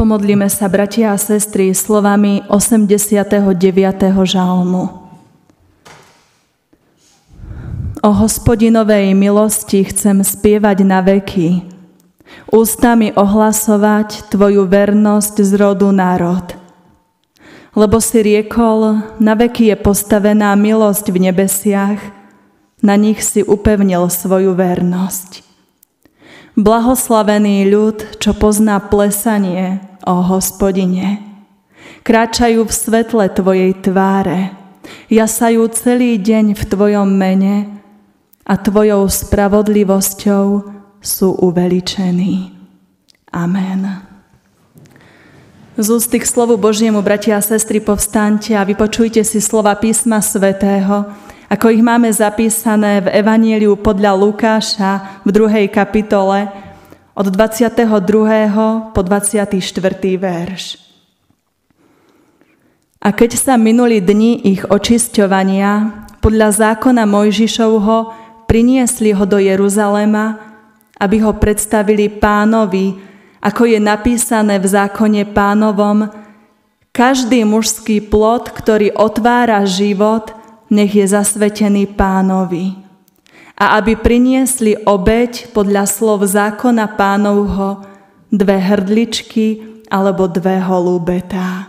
Pomodlíme sa, bratia a sestry, slovami 89. žalmu. O hospodinovej milosti chcem spievať na veky, ústami ohlasovať Tvoju vernosť z rodu národ. Lebo si riekol, na veky je postavená milosť v nebesiach, na nich si upevnil svoju vernosť. Blahoslavený ľud, čo pozná plesanie, o hospodine. Kráčajú v svetle Tvojej tváre, jasajú celý deň v Tvojom mene a Tvojou spravodlivosťou sú uveličení. Amen. Z ústy k slovu Božiemu, bratia a sestry, povstaňte a vypočujte si slova písma svätého, ako ich máme zapísané v Evanieliu podľa Lukáša v druhej kapitole, od 22. po 24. verš. A keď sa minuli dni ich očisťovania, podľa zákona Mojžišovho priniesli ho do Jeruzalema, aby ho predstavili pánovi, ako je napísané v zákone pánovom, každý mužský plod, ktorý otvára život, nech je zasvetený pánovi a aby priniesli obeď podľa slov zákona pánovho dve hrdličky alebo dve holúbetá.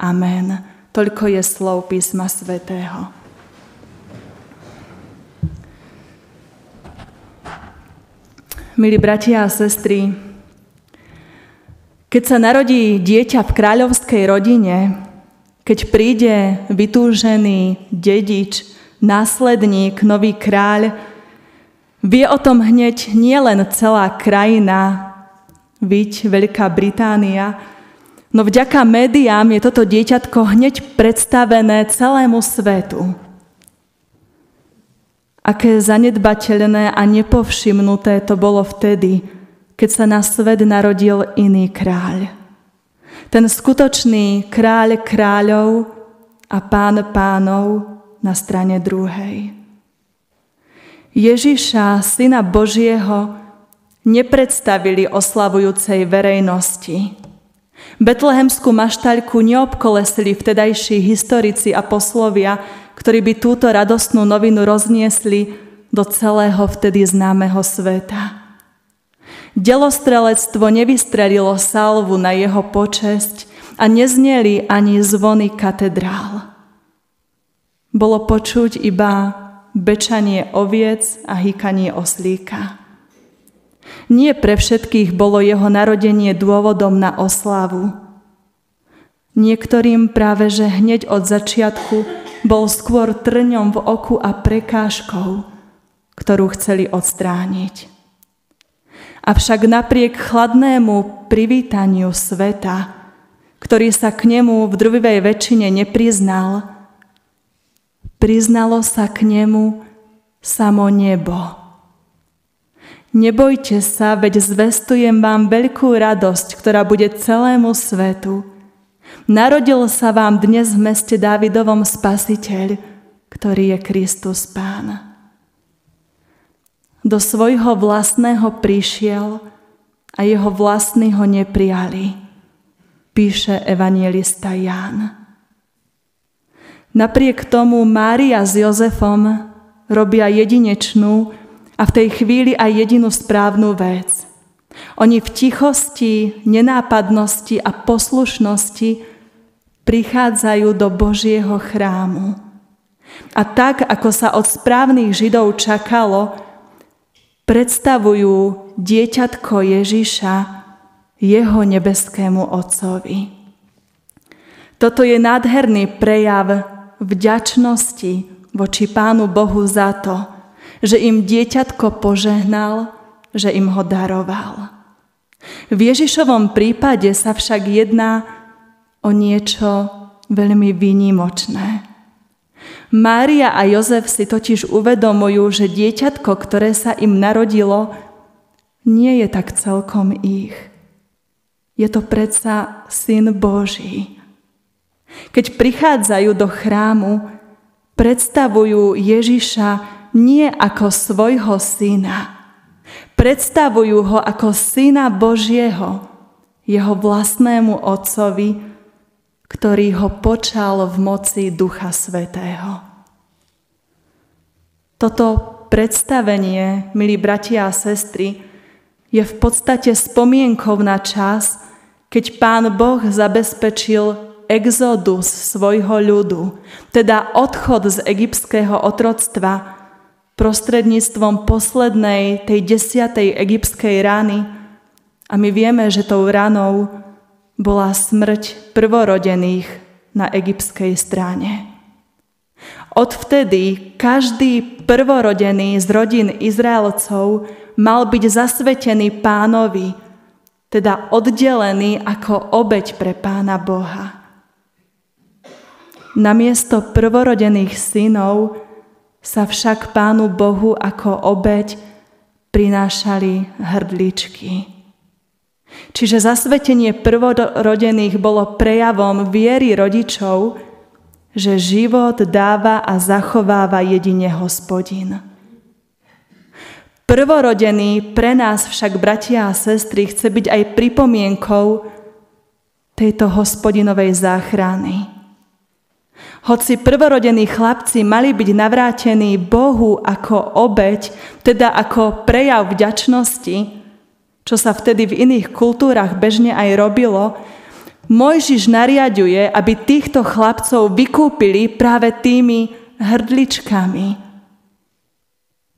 Amen. Toľko je slov písma svätého. Milí bratia a sestry, keď sa narodí dieťa v kráľovskej rodine, keď príde vytúžený dedič, následník, nový kráľ, Vie o tom hneď nielen celá krajina, viď Veľká Británia, no vďaka médiám je toto dieťatko hneď predstavené celému svetu. Aké zanedbateľné a nepovšimnuté to bolo vtedy, keď sa na svet narodil iný kráľ. Ten skutočný kráľ kráľov a pán pánov na strane druhej. Ježiša, Syna Božieho, nepredstavili oslavujúcej verejnosti. Betlehemskú maštaľku neobkolesili vtedajší historici a poslovia, ktorí by túto radostnú novinu rozniesli do celého vtedy známeho sveta. Delostrelectvo nevystrelilo salvu na jeho počesť a nezneli ani zvony katedrál. Bolo počuť iba bečanie oviec a hýkanie oslíka. Nie pre všetkých bolo jeho narodenie dôvodom na oslavu. Niektorým práve, že hneď od začiatku bol skôr trňom v oku a prekážkou, ktorú chceli odstrániť. Avšak napriek chladnému privítaniu sveta, ktorý sa k nemu v drvivej väčšine nepriznal, priznalo sa k nemu samo nebo. Nebojte sa, veď zvestujem vám veľkú radosť, ktorá bude celému svetu. Narodil sa vám dnes v meste Dávidovom spasiteľ, ktorý je Kristus Pán. Do svojho vlastného prišiel a jeho vlastní ho neprijali, píše evangelista Ján. Napriek tomu Mária s Jozefom robia jedinečnú a v tej chvíli aj jedinú správnu vec. Oni v tichosti, nenápadnosti a poslušnosti prichádzajú do Božieho chrámu. A tak, ako sa od správnych Židov čakalo, predstavujú dieťatko Ježiša jeho nebeskému Otcovi. Toto je nádherný prejav vďačnosti voči Pánu Bohu za to, že im dieťatko požehnal, že im ho daroval. V Ježišovom prípade sa však jedná o niečo veľmi výnimočné. Mária a Jozef si totiž uvedomujú, že dieťatko, ktoré sa im narodilo, nie je tak celkom ich. Je to predsa Syn Boží. Keď prichádzajú do chrámu, predstavujú Ježiša nie ako svojho syna. Predstavujú ho ako syna Božieho, jeho vlastnému otcovi, ktorý ho počal v moci Ducha Svetého. Toto predstavenie, milí bratia a sestry, je v podstate spomienkou na čas, keď Pán Boh zabezpečil exodus svojho ľudu, teda odchod z egyptského otroctva prostredníctvom poslednej, tej desiatej egyptskej rány. A my vieme, že tou ranou bola smrť prvorodených na egyptskej strane. Odvtedy každý prvorodený z rodín Izraelcov mal byť zasvetený pánovi, teda oddelený ako obeď pre pána Boha. Namiesto prvorodených synov sa však Pánu Bohu ako obeď prinášali hrdličky. Čiže zasvetenie prvorodených bolo prejavom viery rodičov, že život dáva a zachováva jedine hospodin. Prvorodený pre nás však, bratia a sestry, chce byť aj pripomienkou tejto hospodinovej záchrany. Hoci prvorodení chlapci mali byť navrátení Bohu ako obeď, teda ako prejav vďačnosti, čo sa vtedy v iných kultúrach bežne aj robilo, Mojžiš nariaduje, aby týchto chlapcov vykúpili práve tými hrdličkami.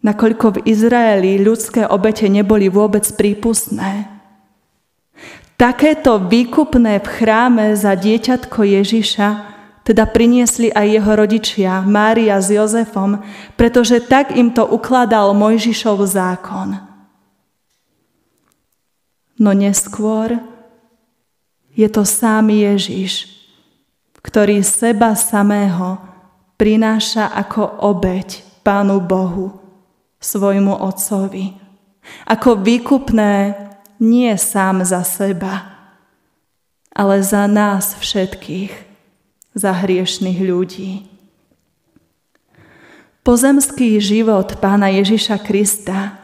Nakoľko v Izraeli ľudské obete neboli vôbec prípustné. Takéto výkupné v chráme za dieťatko Ježiša teda priniesli aj jeho rodičia, Mária s Jozefom, pretože tak im to ukladal Mojžišov zákon. No neskôr je to sám Ježiš, ktorý seba samého prináša ako obeď Pánu Bohu, svojmu Otcovi. Ako výkupné nie sám za seba, ale za nás všetkých za hriešných ľudí. Pozemský život pána Ježiša Krista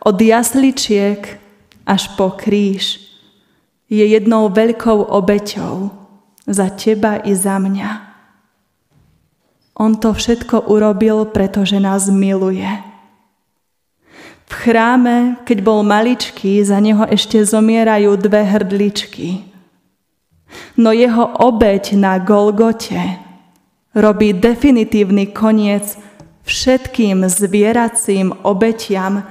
od jasličiek až po kríž je jednou veľkou obeťou za teba i za mňa. On to všetko urobil, pretože nás miluje. V chráme, keď bol maličký, za neho ešte zomierajú dve hrdličky – no jeho obeď na Golgote robí definitívny koniec všetkým zvieracím obetiam,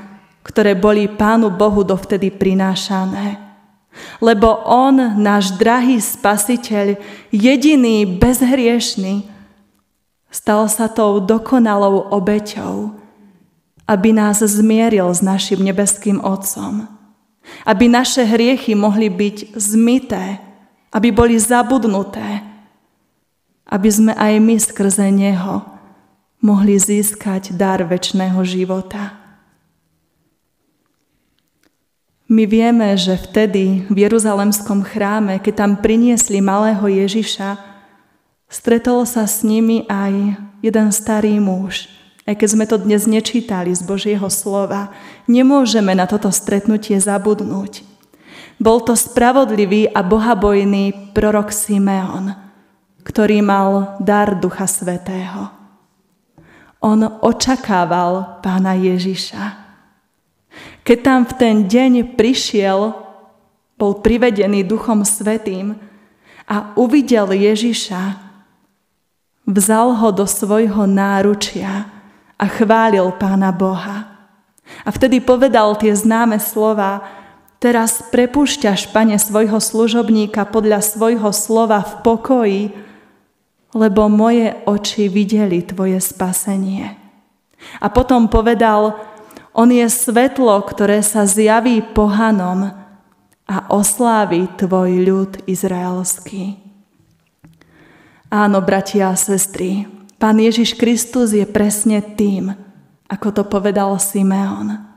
ktoré boli Pánu Bohu dovtedy prinášané. Lebo On, náš drahý spasiteľ, jediný, bezhriešný, stal sa tou dokonalou obeťou, aby nás zmieril s našim nebeským Otcom. Aby naše hriechy mohli byť zmité, aby boli zabudnuté, aby sme aj my skrze Neho mohli získať dar väčšného života. My vieme, že vtedy v Jeruzalemskom chráme, keď tam priniesli malého Ježiša, stretol sa s nimi aj jeden starý muž. Aj keď sme to dnes nečítali z Božieho slova, nemôžeme na toto stretnutie zabudnúť. Bol to spravodlivý a bohabojný prorok Simeon, ktorý mal dar Ducha Svetého. On očakával pána Ježiša. Keď tam v ten deň prišiel, bol privedený Duchom Svetým a uvidel Ježiša, vzal ho do svojho náručia a chválil pána Boha. A vtedy povedal tie známe slova, Teraz prepúšťaš, pane, svojho služobníka podľa svojho slova v pokoji, lebo moje oči videli tvoje spasenie. A potom povedal, on je svetlo, ktoré sa zjaví pohanom a oslávi tvoj ľud izraelský. Áno, bratia a sestry, Pán Ježiš Kristus je presne tým, ako to povedal Simeon.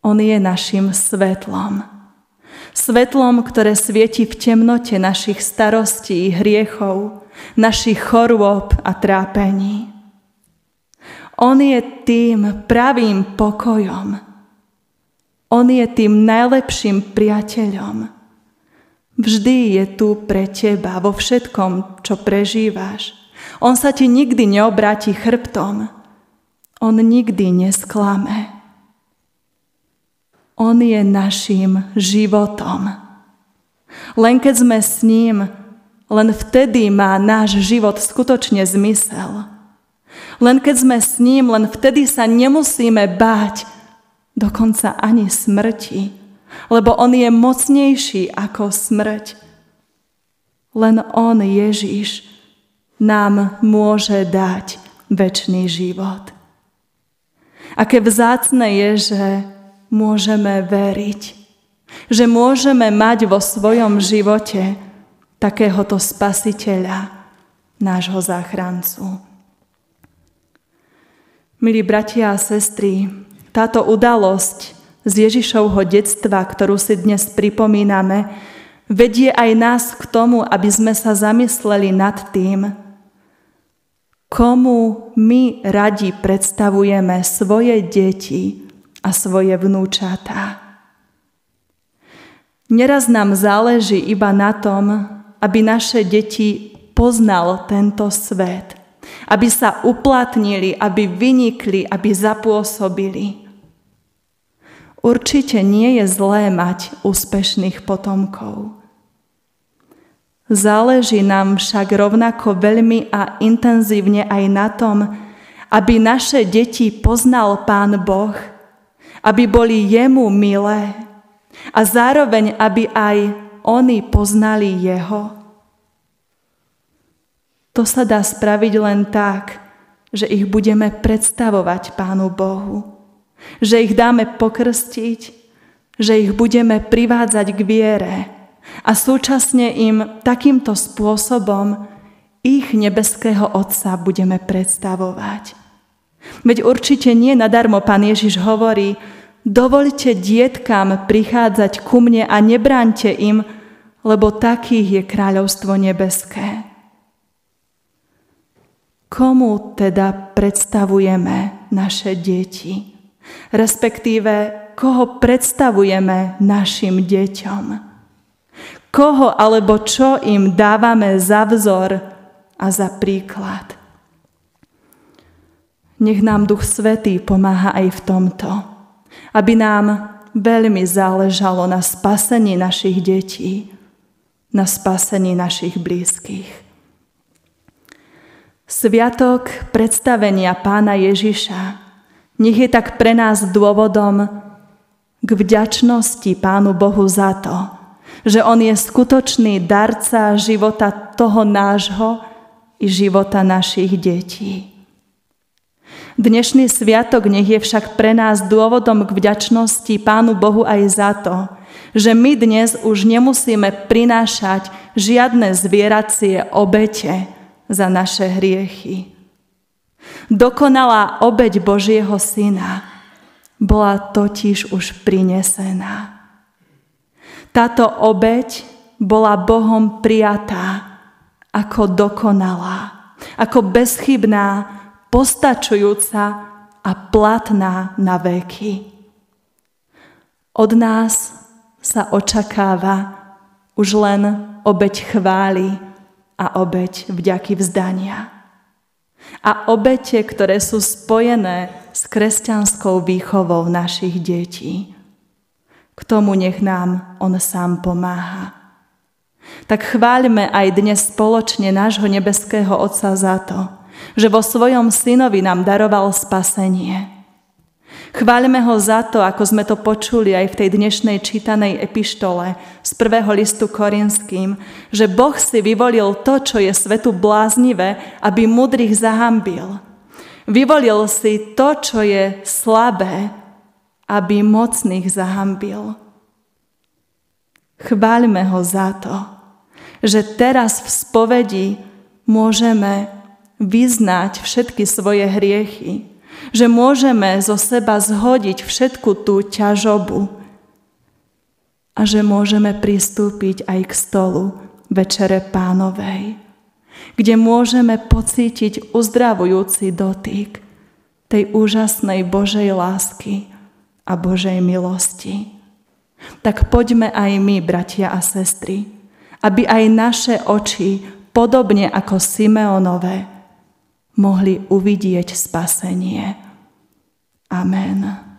On je našim svetlom. Svetlom, ktoré svieti v temnote našich starostí, hriechov, našich chorôb a trápení. On je tým pravým pokojom. On je tým najlepším priateľom, vždy je tu pre teba vo všetkom, čo prežívaš. On sa ti nikdy neobráti chrbtom. On nikdy nesklame. On je našim životom. Len keď sme s ním, len vtedy má náš život skutočne zmysel. Len keď sme s ním, len vtedy sa nemusíme báť, dokonca ani smrti, lebo on je mocnejší ako smrť. Len on, Ježiš, nám môže dať väčší život. Aké vzácne je, že môžeme veriť, že môžeme mať vo svojom živote takéhoto spasiteľa, nášho záchrancu. Milí bratia a sestry, táto udalosť z Ježišovho detstva, ktorú si dnes pripomíname, vedie aj nás k tomu, aby sme sa zamysleli nad tým, komu my radi predstavujeme svoje deti a svoje vnúčatá. Neraz nám záleží iba na tom, aby naše deti poznal tento svet – aby sa uplatnili, aby vynikli, aby zapôsobili. Určite nie je zlé mať úspešných potomkov. Záleží nám však rovnako veľmi a intenzívne aj na tom, aby naše deti poznal Pán Boh, aby boli jemu milé a zároveň, aby aj oni poznali Jeho. To sa dá spraviť len tak, že ich budeme predstavovať Pánu Bohu. Že ich dáme pokrstiť, že ich budeme privádzať k viere a súčasne im takýmto spôsobom ich nebeského Otca budeme predstavovať. Veď určite nie nadarmo Pán Ježiš hovorí, dovolte dietkam prichádzať ku mne a nebránte im, lebo takých je kráľovstvo nebeské. Komu teda predstavujeme naše deti? Respektíve, koho predstavujeme našim deťom? Koho alebo čo im dávame za vzor a za príklad? Nech nám Duch Svetý pomáha aj v tomto, aby nám veľmi záležalo na spasení našich detí, na spasení našich blízkych. Sviatok predstavenia pána Ježiša nech je tak pre nás dôvodom k vďačnosti Pánu Bohu za to, že On je skutočný darca života toho nášho i života našich detí. Dnešný sviatok nech je však pre nás dôvodom k vďačnosti Pánu Bohu aj za to, že my dnes už nemusíme prinášať žiadne zvieracie obete, za naše hriechy. Dokonalá obeď Božieho Syna bola totiž už prinesená. Táto obeď bola Bohom prijatá ako dokonalá, ako bezchybná, postačujúca a platná na veky. Od nás sa očakáva už len obeď chvály, a obeď vďaky vzdania. A obete, ktoré sú spojené s kresťanskou výchovou našich detí. K tomu nech nám On sám pomáha. Tak chváľme aj dnes spoločne nášho nebeského Otca za to, že vo svojom synovi nám daroval spasenie Chváľme ho za to, ako sme to počuli aj v tej dnešnej čítanej epištole z prvého listu Korinským, že Boh si vyvolil to, čo je svetu bláznivé, aby mudrých zahambil. Vyvolil si to, čo je slabé, aby mocných zahambil. Chváľme ho za to, že teraz v spovedi môžeme vyznať všetky svoje hriechy, že môžeme zo seba zhodiť všetku tú ťažobu a že môžeme pristúpiť aj k stolu Večere Pánovej, kde môžeme pocítiť uzdravujúci dotyk tej úžasnej Božej lásky a Božej milosti. Tak poďme aj my, bratia a sestry, aby aj naše oči, podobne ako Simeonové, mohli uvidieť spasenie. Amen.